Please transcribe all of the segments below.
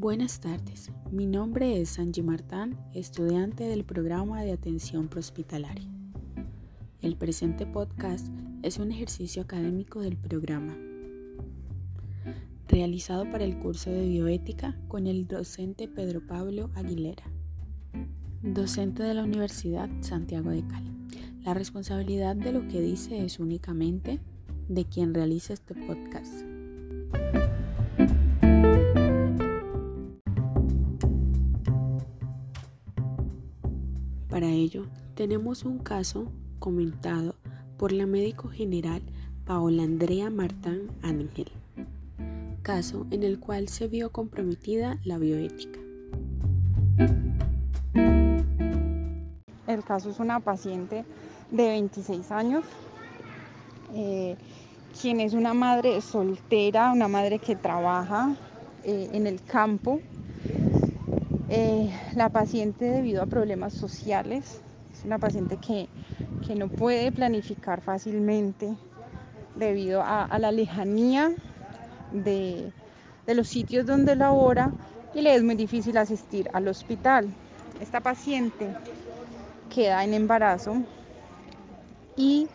Buenas tardes, mi nombre es Angie Martán, estudiante del programa de atención prehospitalaria. El presente podcast es un ejercicio académico del programa, realizado para el curso de bioética con el docente Pedro Pablo Aguilera, docente de la Universidad Santiago de Cali. La responsabilidad de lo que dice es únicamente de quien realiza este podcast. Para ello, tenemos un caso comentado por la médico general Paola Andrea Martán Ángel, caso en el cual se vio comprometida la bioética. El caso es una paciente de 26 años, eh, quien es una madre soltera, una madre que trabaja eh, en el campo eh, la paciente debido a problemas sociales, es una paciente que, no puede planificar fácilmente debido a, la lejanía de, de, los sitios donde labora y le es muy difícil asistir al hospital. Esta paciente queda en embarazo y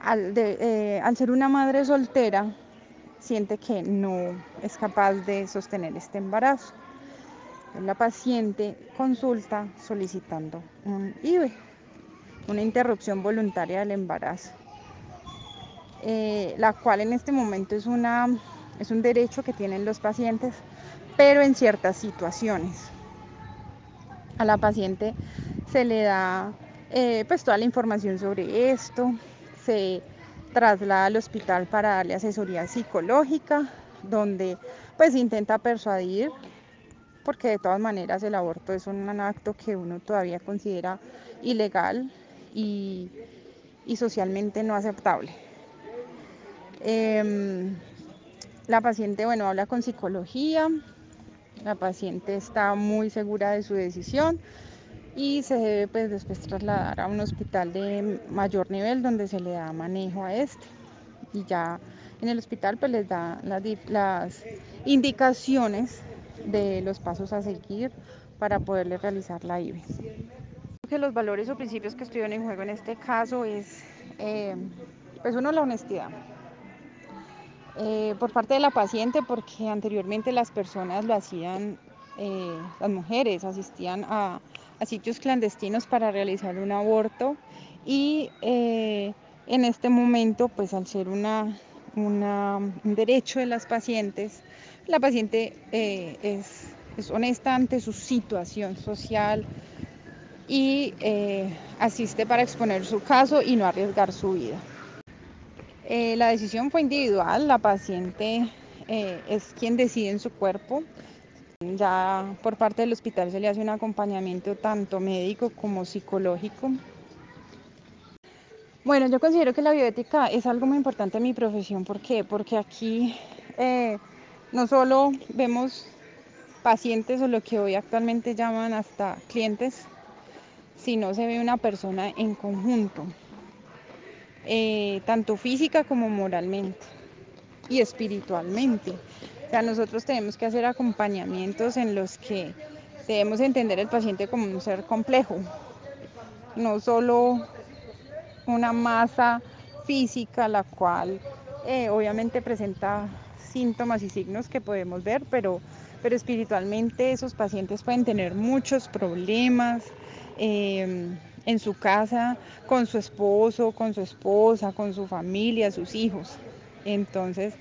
al, eh, al ser una madre soltera siente que no es capaz de sostener este embarazo la paciente consulta solicitando un IVE, una interrupción voluntaria del embarazo, eh, la cual en este momento es un derecho que tienen los pacientes, pero en ciertas situaciones. A la paciente se le da eh, pues toda la información sobre esto, se traslada al hospital para darle asesoría psicológica, donde pues intenta persuadir porque de todas maneras el aborto es un acto que uno todavía considera ilegal y, socialmente no aceptable. Em, la paciente, bueno, habla con psicología, la paciente está muy segura de su decisión y se debe pues después trasladar a un hospital de mayor nivel donde se le da manejo a este y ya en el hospital pues les da las indicaciones de los pasos a seguir para poderle realizar la IVE. Que los valores o principios que estuvieron en juego en este caso es, eh, pues uno, la honestidad. Eh, por parte de la paciente, porque anteriormente las personas lo hacían, eh, las mujeres asistían a, a, sitios clandestinos para realizar un aborto y en este momento, pues al ser una, un derecho de las pacientes, la paciente eh, es, honesta ante su situación social y eh, asiste para exponer su caso y no arriesgar su vida. Eh, la decisión fue individual, la paciente es quien decide en su cuerpo. Ya por parte del hospital se le hace un acompañamiento tanto médico como psicológico. Bueno, yo considero que la bioética es algo muy importante en mi profesión. ¿Por qué? Porque aquí no solo vemos pacientes o lo que hoy actualmente llaman hasta clientes, sino se ve una persona en conjunto, eh, tanto física como moralmente y espiritualmente. O sea, nosotros tenemos que hacer acompañamientos en los que debemos entender el paciente como un ser complejo, no solo una masa física la cual eh, obviamente presenta síntomas y signos que podemos ver, pero, pero espiritualmente esos pacientes pueden tener muchos problemas em, en su casa, con su esposo, con su esposa, con su familia, sus hijos. Entonces,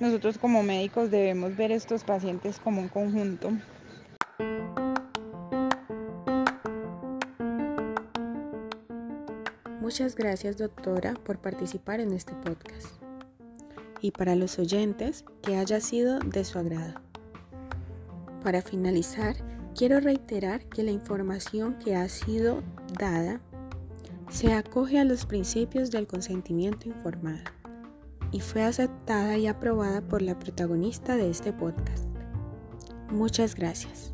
nosotros como médicos debemos ver estos pacientes como un conjunto. Muchas gracias doctora por participar en este podcast y para los oyentes que haya sido de su agrado. Para finalizar, quiero reiterar que la información que ha sido dada se acoge a los principios del consentimiento informado y fue aceptada y aprobada por la protagonista de este podcast. Muchas gracias.